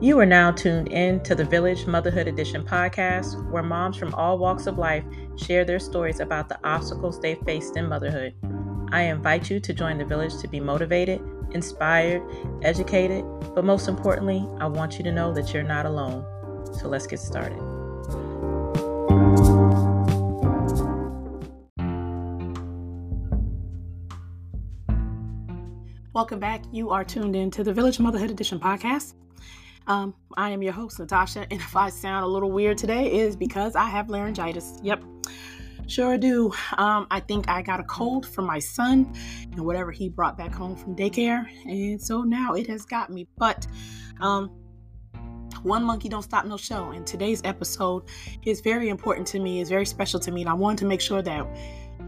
You are now tuned in to the Village Motherhood Edition podcast, where moms from all walks of life share their stories about the obstacles they faced in motherhood. I invite you to join the village to be motivated, inspired, educated, but most importantly, I want you to know that you're not alone. So let's get started. Welcome back. You are tuned in to the Village Motherhood Edition podcast. Um, I am your host, Natasha, and if I sound a little weird today, is because I have laryngitis. Yep, sure do. Um, I think I got a cold from my son and whatever he brought back home from daycare, and so now it has got me. But um, one monkey don't stop no show, and today's episode is very important to me. is very special to me, and I wanted to make sure that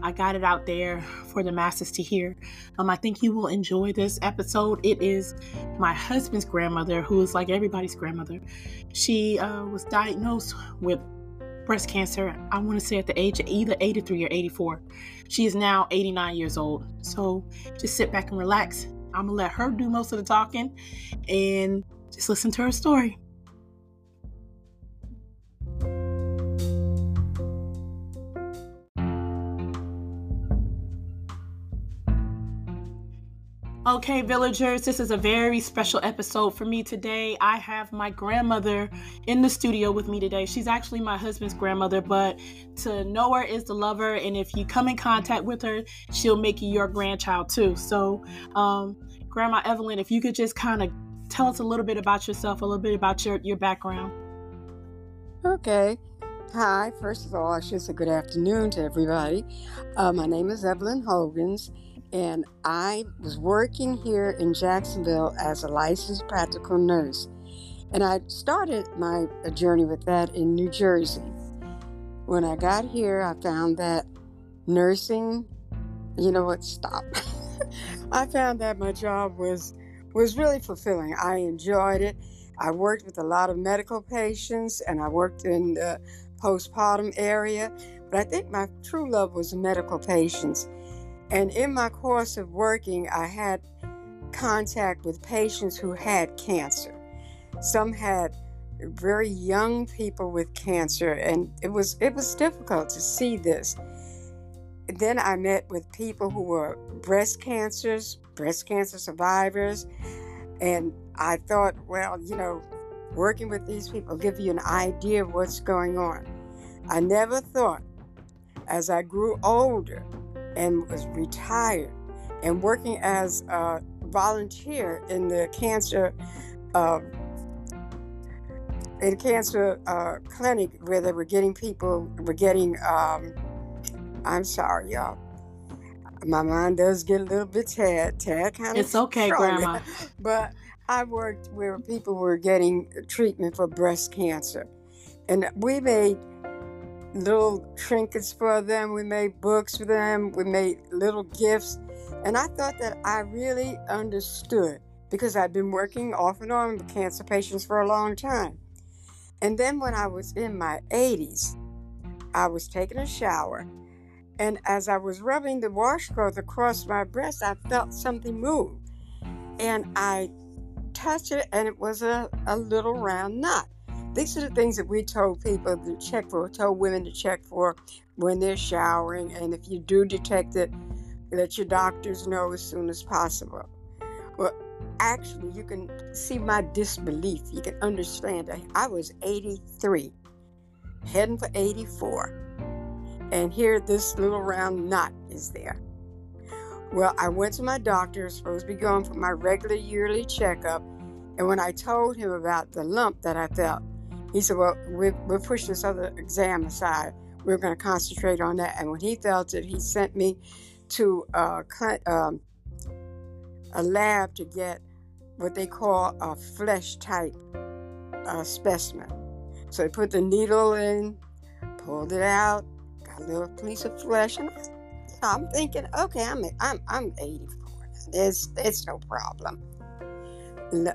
I got it out there for the masses to hear. Um, I think you will enjoy this episode. It is my husband's grandmother, who is like everybody's grandmother. She uh, was diagnosed with breast cancer, I want to say at the age of either 83 or 84. She is now 89 years old. So just sit back and relax. I'm going to let her do most of the talking and just listen to her story. Okay, villagers, this is a very special episode for me today. I have my grandmother in the studio with me today. She's actually my husband's grandmother, but to know her is to love her. And if you come in contact with her, she'll make you your grandchild too. So, um, Grandma Evelyn, if you could just kind of tell us a little bit about yourself, a little bit about your, your background. Okay. Hi, first of all, I should say good afternoon to everybody. Uh, my name is Evelyn Hogans and I was working here in Jacksonville as a licensed practical nurse. And I started my journey with that in New Jersey. When I got here, I found that nursing, you know what, stop. I found that my job was was really fulfilling. I enjoyed it. I worked with a lot of medical patients and I worked in the postpartum area, but I think my true love was medical patients and in my course of working, I had contact with patients who had cancer. Some had very young people with cancer, and it was it was difficult to see this. Then I met with people who were breast cancers, breast cancer survivors, and I thought, well, you know, working with these people give you an idea of what's going on. I never thought, as I grew older, and was retired and working as a volunteer in the cancer uh, in cancer uh, clinic where they were getting people were getting um, I'm sorry y'all. My mind does get a little bit tad tad kind of it's okay grandma. but I worked where people were getting treatment for breast cancer. And we made little trinkets for them. We made books for them. We made little gifts. And I thought that I really understood because I'd been working off and on with cancer patients for a long time. And then when I was in my 80s, I was taking a shower. And as I was rubbing the washcloth across my breast, I felt something move. And I touched it, and it was a, a little round knot. These are the things that we told people to check for, told women to check for when they're showering. And if you do detect it, let your doctors know as soon as possible. Well, actually, you can see my disbelief. You can understand. I was 83, heading for 84. And here, this little round knot is there. Well, I went to my doctor, supposed to be going for my regular yearly checkup. And when I told him about the lump that I felt, he said, Well, we, we'll push this other exam aside. We're going to concentrate on that. And when he felt it, he sent me to a, um, a lab to get what they call a flesh type uh, specimen. So he put the needle in, pulled it out, got a little piece of flesh, and I'm thinking, okay, I'm I'm I'm 84. It's it's no problem.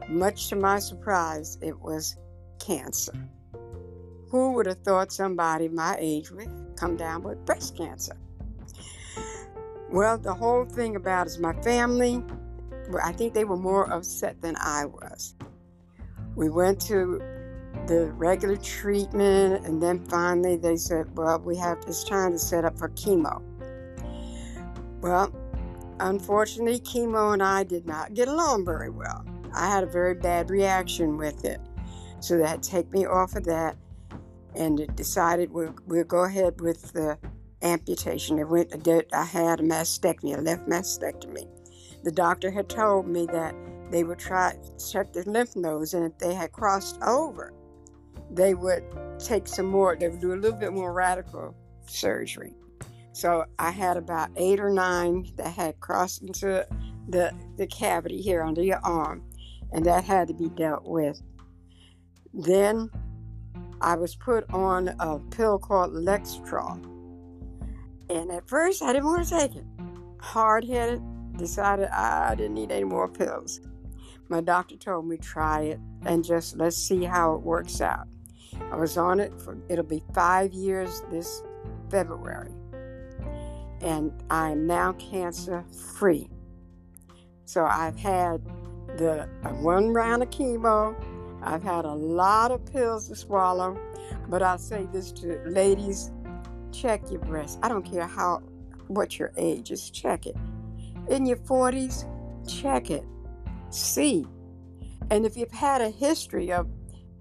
Much to my surprise, it was cancer. Who would have thought somebody my age would come down with breast cancer? Well, the whole thing about is my family, I think they were more upset than I was. We went to the regular treatment, and then finally they said, Well, we have it's time to set up for chemo. Well, unfortunately, chemo and I did not get along very well. I had a very bad reaction with it. So to take me off of that and decided we'll, we'll go ahead with the amputation. It went, I had a mastectomy, a left mastectomy. The doctor had told me that they would try check the lymph nodes, and if they had crossed over, they would take some more. They would do a little bit more radical surgery. So I had about eight or nine that had crossed into the the cavity here under your arm, and that had to be dealt with. Then I was put on a pill called Lextrol. And at first, I didn't want to take it. Hard headed, decided I didn't need any more pills. My doctor told me try it and just let's see how it works out. I was on it for it'll be five years this February. And I am now cancer free. So I've had the uh, one round of chemo I've had a lot of pills to swallow, but I'll say this to ladies check your breasts. I don't care how what your age is, check it. In your 40s, check it. See. And if you've had a history of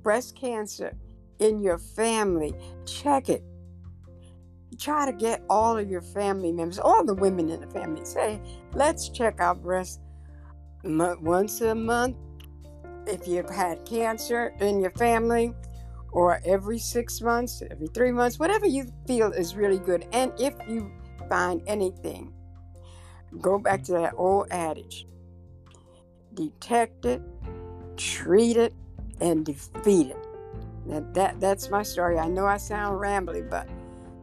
breast cancer in your family, check it. Try to get all of your family members, all the women in the family, say, let's check our breasts once a month, if you've had cancer in your family, or every six months, every three months, whatever you feel is really good. And if you find anything, go back to that old adage detect it, treat it, and defeat it. Now that, that's my story. I know I sound rambly, but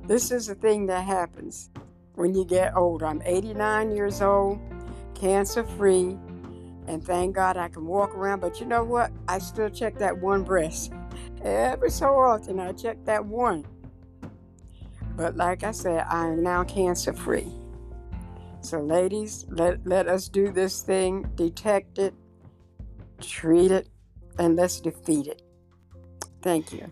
this is the thing that happens when you get older. I'm 89 years old, cancer free, and thank God I can walk around. But you know what? I still check that one breast. Every so often, I check that one. But like I said, I am now cancer free. So, ladies, let, let us do this thing, detect it, treat it, and let's defeat it. Thank you.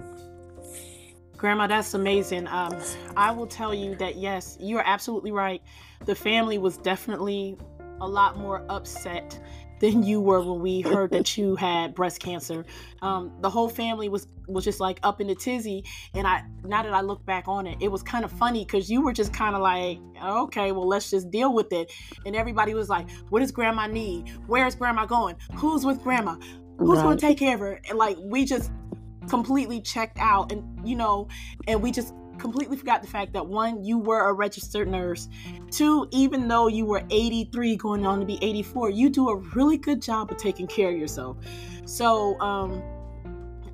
Grandma, that's amazing. Um, I will tell you that yes, you are absolutely right. The family was definitely a lot more upset than you were when we heard that you had breast cancer. Um, the whole family was was just like up in the tizzy, and I now that I look back on it, it was kind of funny because you were just kind of like, okay, well let's just deal with it, and everybody was like, what does Grandma need? Where is Grandma going? Who's with Grandma? Who's right. going to take care of her? And like we just completely checked out, and you know, and we just completely forgot the fact that one, you were a registered nurse. Two, even though you were 83 going on to be 84, you do a really good job of taking care of yourself. So, um,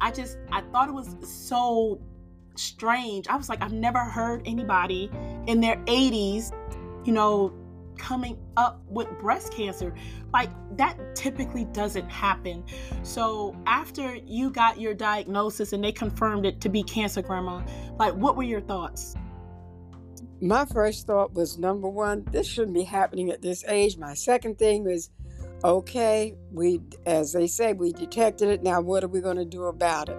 I just I thought it was so strange. I was like, I've never heard anybody in their 80s, you know, coming up with breast cancer. Like that typically doesn't happen. So after you got your diagnosis and they confirmed it to be cancer, grandma, like what were your thoughts? My first thought was number one, this shouldn't be happening at this age. My second thing was, okay, we, as they say, we detected it. Now, what are we going to do about it?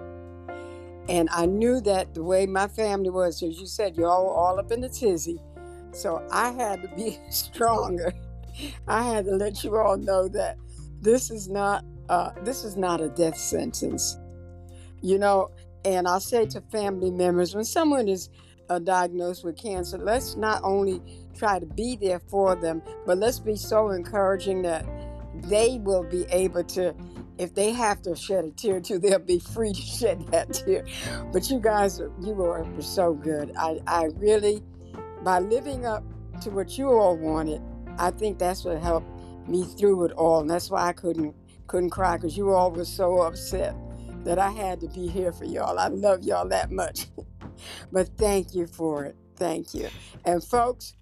And I knew that the way my family was, as you said, you're all, all up in the tizzy. So I had to be stronger. I had to let you all know that this is not uh, this is not a death sentence. You know, and I'll say to family members when someone is uh, diagnosed with cancer, let's not only try to be there for them, but let's be so encouraging that they will be able to if they have to shed a tear too, they'll be free to shed that tear. But you guys, you were so good. I, I really by living up to what you all wanted, I think that's what helped me through it all. And that's why I couldn't couldn't cry because you all were so upset that I had to be here for y'all. I love y'all that much. but thank you for it. Thank you. And folks,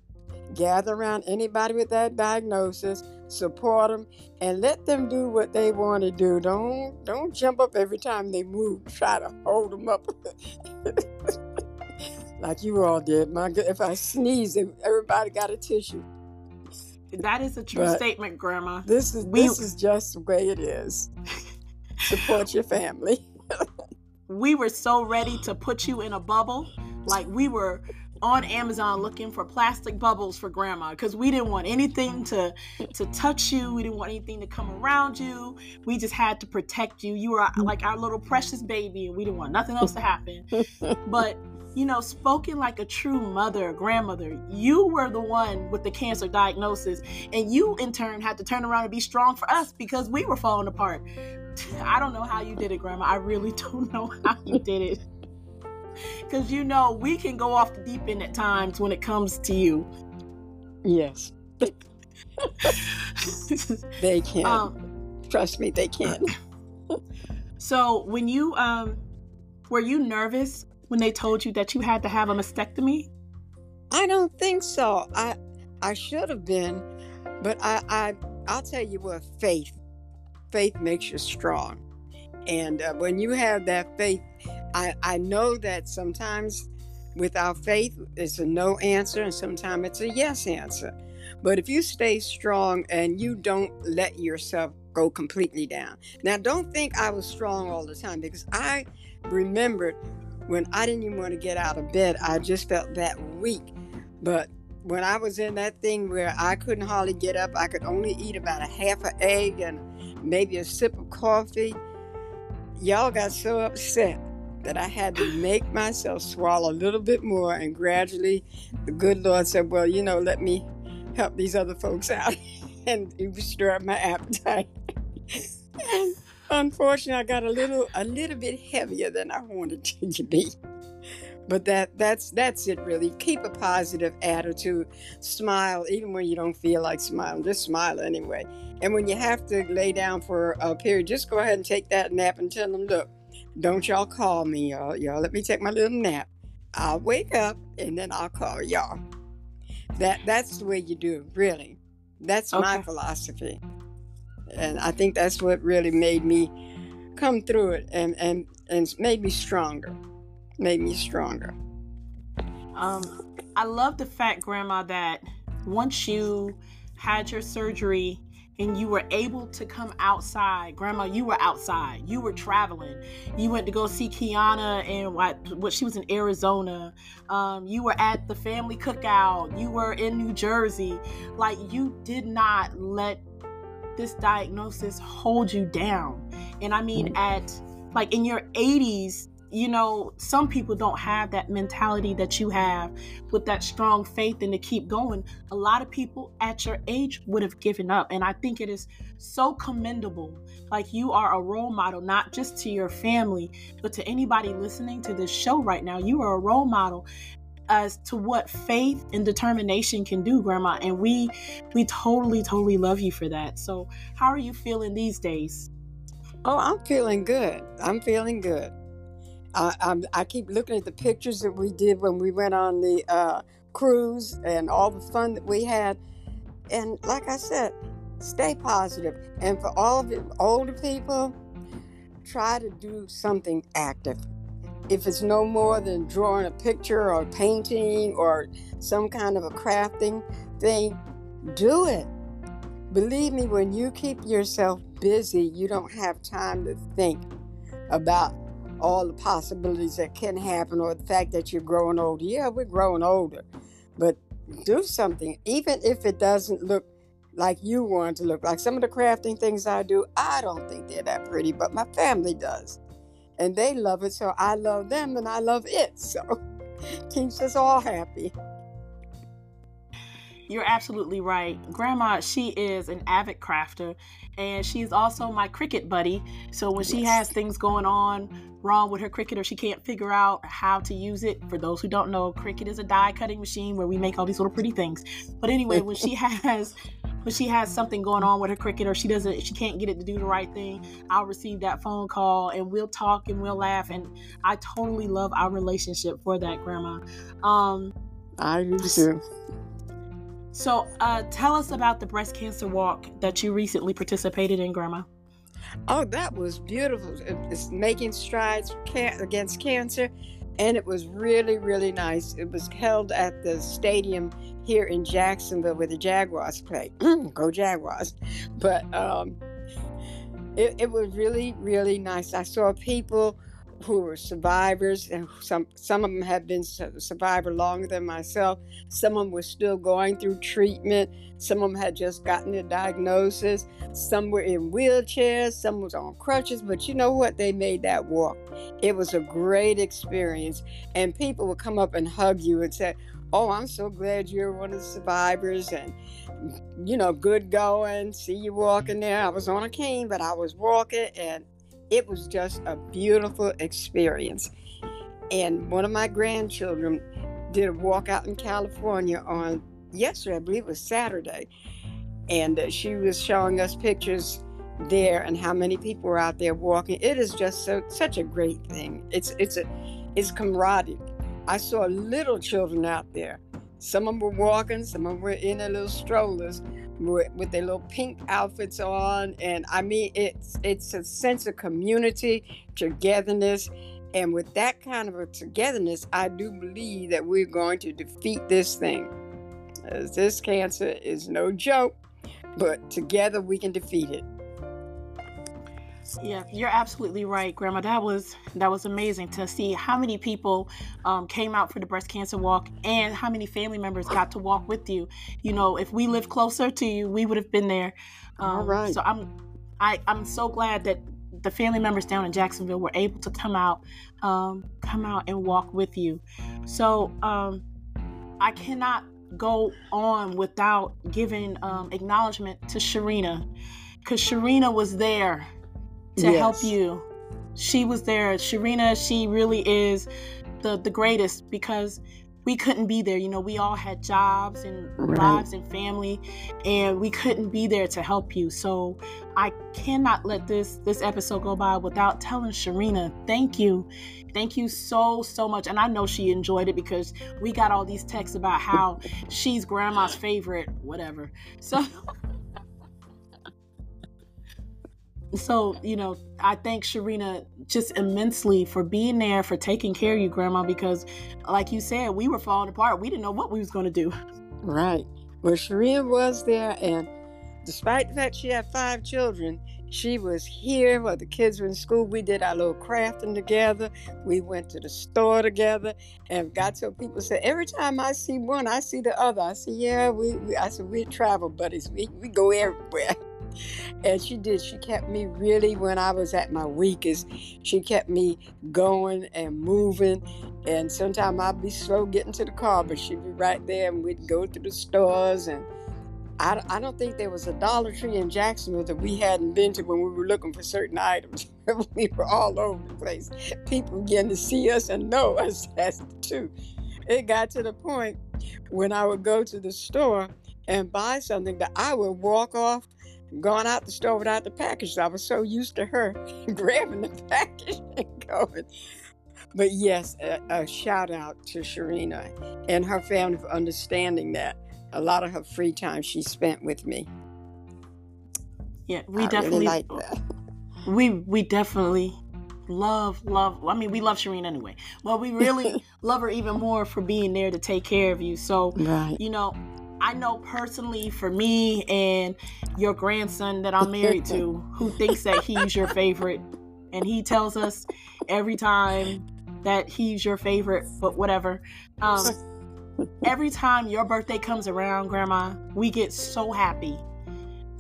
gather around anybody with that diagnosis, support them, and let them do what they want to do. Don't don't jump up every time they move. Try to hold them up. like you all did. My good, if I sneeze, everybody got a tissue. That is a true but statement, Grandma. This is we, this is just the way it is. Support your family. we were so ready to put you in a bubble. Like we were on Amazon looking for plastic bubbles for grandma because we didn't want anything to to touch you. We didn't want anything to come around you. We just had to protect you. You were like our little precious baby, and we didn't want nothing else to happen. But you know, spoken like a true mother, grandmother, you were the one with the cancer diagnosis, and you in turn had to turn around and be strong for us because we were falling apart. I don't know how you did it, Grandma. I really don't know how you did it. Because you know, we can go off the deep end at times when it comes to you. Yes. they can. Um, Trust me, they can. so, when you, um, were you nervous when they told you that you had to have a mastectomy? I don't think so. I, I should have been, but I, I, I'll tell you what, faith, faith makes you strong. And uh, when you have that faith, I, I know that sometimes without faith, it's a no answer, and sometimes it's a yes answer. But if you stay strong and you don't let yourself go completely down. Now, don't think I was strong all the time because I remembered when I didn't even want to get out of bed, I just felt that weak. But when I was in that thing where I couldn't hardly get up, I could only eat about a half an egg and maybe a sip of coffee y'all got so upset that I had to make myself swallow a little bit more, and gradually, the good Lord said, "Well, you know, let me help these other folks out," and restore my appetite. and unfortunately, I got a little a little bit heavier than I wanted to be. But that that's that's it really. Keep a positive attitude. Smile even when you don't feel like smiling. Just smile anyway. And when you have to lay down for a period, just go ahead and take that nap and tell them, look, don't y'all call me, y'all. Y'all let me take my little nap. I'll wake up and then I'll call y'all. That that's the way you do, it really. That's okay. my philosophy. And I think that's what really made me come through it and, and, and made me stronger made me stronger. Um, I love the fact, Grandma, that once you had your surgery and you were able to come outside, Grandma, you were outside. You were traveling. You went to go see Kiana and what? What she was in Arizona. Um, you were at the family cookout. You were in New Jersey. Like you did not let this diagnosis hold you down. And I mean, at like in your 80s, you know, some people don't have that mentality that you have with that strong faith and to keep going. A lot of people at your age would have given up. And I think it is so commendable. Like you are a role model, not just to your family, but to anybody listening to this show right now. You are a role model as to what faith and determination can do grandma and we we totally totally love you for that so how are you feeling these days oh i'm feeling good i'm feeling good I, I, I keep looking at the pictures that we did when we went on the uh, cruise and all the fun that we had. And like I said, stay positive. And for all of the older people, try to do something active. If it's no more than drawing a picture or painting or some kind of a crafting thing, do it. Believe me, when you keep yourself busy, you don't have time to think about all the possibilities that can happen or the fact that you're growing older. Yeah, we're growing older, but do something, even if it doesn't look like you want to look. Like some of the crafting things I do, I don't think they're that pretty, but my family does. And they love it, so I love them and I love it. So keeps us all happy. You're absolutely right. Grandma, she is an avid crafter and she's also my Cricut buddy. So when she has things going on wrong with her Cricut or she can't figure out how to use it, for those who don't know, Cricut is a die cutting machine where we make all these little pretty things. But anyway, when she has when she has something going on with her Cricut or she doesn't she can't get it to do the right thing, I'll receive that phone call and we'll talk and we'll laugh and I totally love our relationship for that, grandma. Um I do too. So, uh, tell us about the breast cancer walk that you recently participated in, Grandma. Oh, that was beautiful. It's making strides against cancer, and it was really, really nice. It was held at the stadium here in Jacksonville where the Jaguars play. Go Jaguars! But um, it, it was really, really nice. I saw people who were survivors, and some some of them had been survivor longer than myself. Some of them were still going through treatment. Some of them had just gotten their diagnosis. Some were in wheelchairs. Some was on crutches. But you know what? They made that walk. It was a great experience, and people would come up and hug you and say, "Oh, I'm so glad you're one of the survivors," and you know, good going. See you walking there. I was on a cane, but I was walking, and it was just a beautiful experience. And one of my grandchildren did a walk out in California on yesterday, I believe it was Saturday. And uh, she was showing us pictures there and how many people were out there walking. It is just so such a great thing. It's it's a it's camaraderie. I saw little children out there. Some of them were walking, some of them were in their little strollers, with, with their little pink outfits on and i mean it's it's a sense of community togetherness and with that kind of a togetherness i do believe that we're going to defeat this thing. As this cancer is no joke but together we can defeat it yeah, you're absolutely right, Grandma. That was that was amazing to see how many people um, came out for the breast cancer walk and how many family members got to walk with you. You know, if we lived closer to you, we would have been there. Um, All right. So I'm I I'm so glad that the family members down in Jacksonville were able to come out um, come out and walk with you. So um, I cannot go on without giving um, acknowledgement to Sharina because Sharina was there to yes. help you. She was there. Sharina, she really is the the greatest because we couldn't be there. You know, we all had jobs and right. lives and family, and we couldn't be there to help you. So I cannot let this this episode go by without telling Sharina, thank you. Thank you so, so much. And I know she enjoyed it because we got all these texts about how she's grandma's favorite, whatever. So so you know i thank sharina just immensely for being there for taking care of you grandma because like you said we were falling apart. We didn't know what we was going to do. Right. Well sharina was there and despite the fact she had five children she was here while the kids were in school. We did our little crafting together. We went to the store together and got to people say every time i see one i see the other. I said yeah we, we i said we're travel buddies. We, we go everywhere and she did. She kept me really, when I was at my weakest, she kept me going and moving. And sometimes I'd be slow getting to the car, but she'd be right there and we'd go to the stores. And I, I don't think there was a Dollar Tree in Jacksonville that we hadn't been to when we were looking for certain items. we were all over the place. People began to see us and know us as the. It got to the point when I would go to the store and buy something that I would walk off gone out the store without the package. I was so used to her grabbing the package and going. But yes, a, a, shout out to Sharina and her family for understanding that. A lot of her free time she spent with me. Yeah, we I definitely really like that. We we definitely love love. I mean, we love Sharina anyway. Well, we really love her even more for being there to take care of you. So, right. you know, I know personally for me and your grandson that I'm married to, who thinks that he's your favorite, and he tells us every time that he's your favorite, but whatever. Um, every time your birthday comes around, Grandma, we get so happy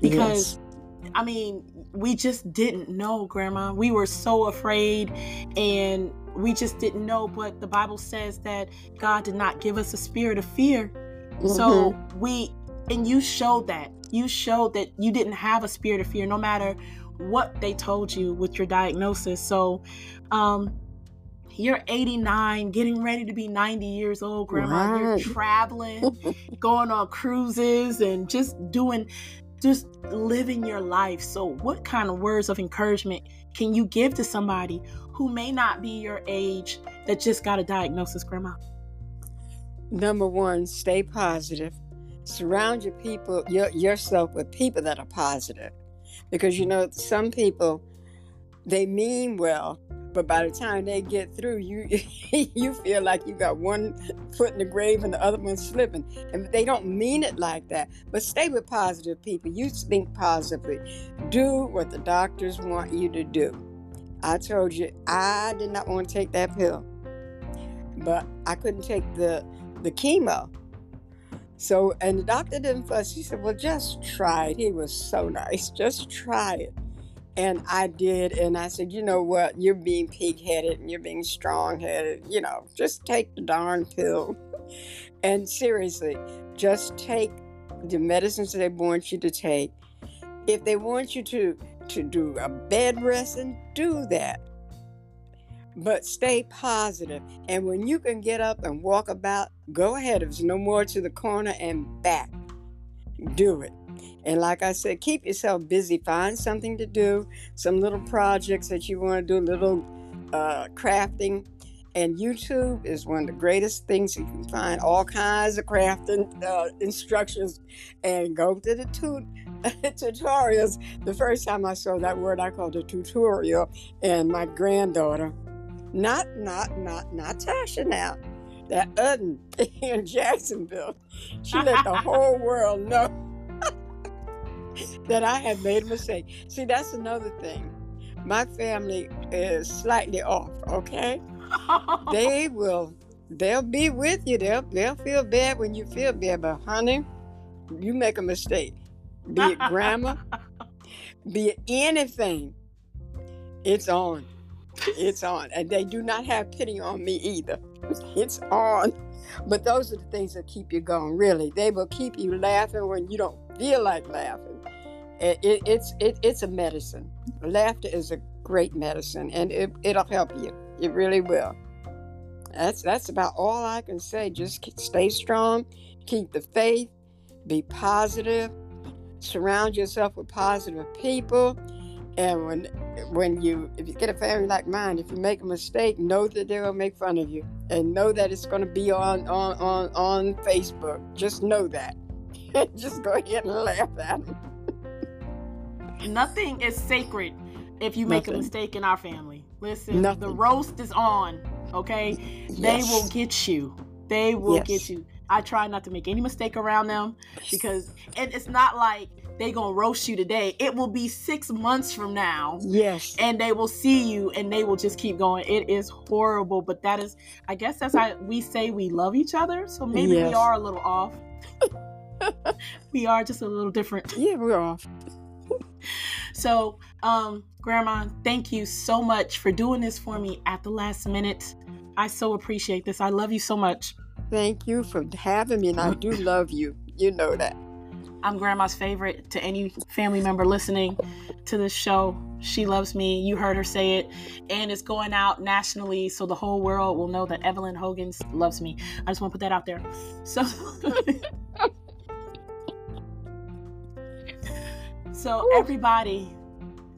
because, yes. I mean, we just didn't know, Grandma. We were so afraid and we just didn't know. But the Bible says that God did not give us a spirit of fear, Mm-hmm. So we, and you showed that. You showed that you didn't have a spirit of fear, no matter what they told you with your diagnosis. So, um, you're 89, getting ready to be 90 years old, grandma. Right. You're traveling, going on cruises, and just doing, just living your life. So, what kind of words of encouragement can you give to somebody who may not be your age that just got a diagnosis, grandma? Number one, stay positive. Surround your people, your, yourself with people that are positive. Because you know, some people, they mean well, But by the time they get through, you you feel like you got one foot in the grave and the other one slipping. And they don't mean it like that. But stay with positive people. You think positively. Do what the doctors want you to do. I told you I did not want to take that pill, but I couldn't take the the chemo. So, and the doctor didn't fuss. He said, "Well, just try it." He was so nice. Just try it. And I did, and I said, "You know what? You're being pig-headed and you're being strong-headed. You know, just take the darn pill." And seriously, just take the medicines they want you to take. If they want you to to do a bed rest and do that. But stay positive. And when you can get up and walk about, go ahead. If it's no more to the corner and back, do it. And like I said, keep yourself busy. Find something to do, some little projects that you want to do, little uh, crafting. And YouTube is one of the greatest things you can find all kinds of crafting uh, instructions and go to the tut- tutorials. The first time I saw that word, I called it tutorial. And my granddaughter, not, not, not, not Tasha now, that Udden in Jacksonville, she let the whole world know that I had made a mistake. See, that's another thing. My family is slightly off, okay? they will they'll be with you. They'll they'll feel bad when you feel bad, but honey, you make a mistake. Be it grammar, be it anything, it's on. It's on. And they do not have pity on me either. It's on. But those are the things that keep you going, really. They will keep you laughing when you don't feel like laughing. It, it, it's it, it's a medicine. Laughter is a great medicine, and it, it'll help you. It really will. That's that's about all I can say. Just stay strong, keep the faith, be positive, surround yourself with positive people, and when when you if you get a family like mine, if you make a mistake, know that they will make fun of you, and know that it's going to be on on on on Facebook. Just know that. Just go ahead and laugh at them. Nothing is sacred if you make Nothing. a mistake in our family. Listen, Nothing. the roast is on, okay? yes. They will get you. They will Yes. get you. I try not to make any mistake around them because and it's not like they gonna roast you today. It will be six months from now Yes. and they will see you and they will just keep going. It is horrible, but that is I guess that's how we say we love each other. So maybe we are a little off. we are just a little different. Yeah, we're off. So, um, Grandma, thank you so much for doing this for me at the last minute. I so appreciate this. I love you so much. Thank you for having me, and I do love you. You know that. I'm Grandma's favorite to any family member listening to this show. She loves me. You heard her say it. And it's going out nationally so the whole world will know that Evelyn Hogan loves me. I just want to put that out there. So, so everybody,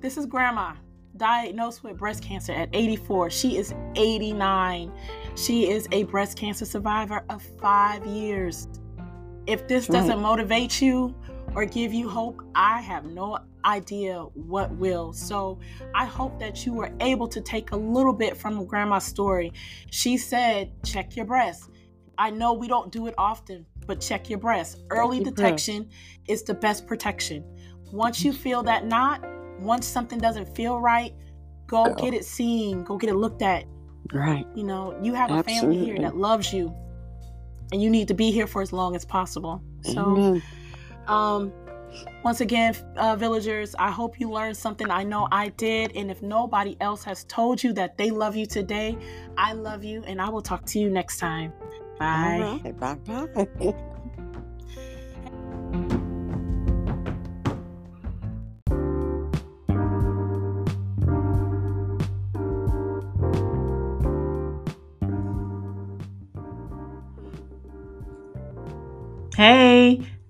this is Grandma diagnosed with breast cancer at 84. She is 89. She is a breast cancer survivor of five years. If this doesn't motivate you or give you hope, I have no idea what will. So I hope that you were able to take a little bit from Grandma's story. She said, check your breast. I know we don't do it often, but check your breast. Early your detection is the best protection. Once you feel that knot, once something doesn't feel right, go Go. get it seen, go get it looked at. Right. You know, you have a family here that loves you, and you need to be here for as long as possible. So, Amen. um, once again, uh, villagers, I hope you learned something. I know I did. And if nobody else has told you that they love you today, I love you. And I will talk to you next time. Bye. Right. Bye bye.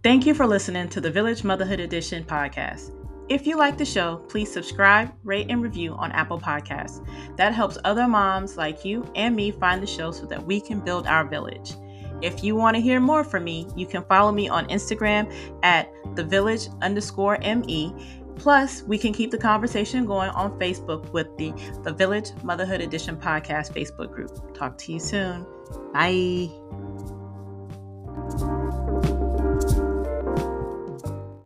thank you for listening to the Village Motherhood Edition podcast. If you like the show, please subscribe, rate, and review on Apple Podcasts. That helps other moms like you and me find the show so that we can build our village. If you want to hear more from me, you can follow me on Instagram at the village underscore me Plus, we can keep the conversation going on Facebook with the the Village Motherhood Edition podcast Facebook group. Talk to you soon. Bye.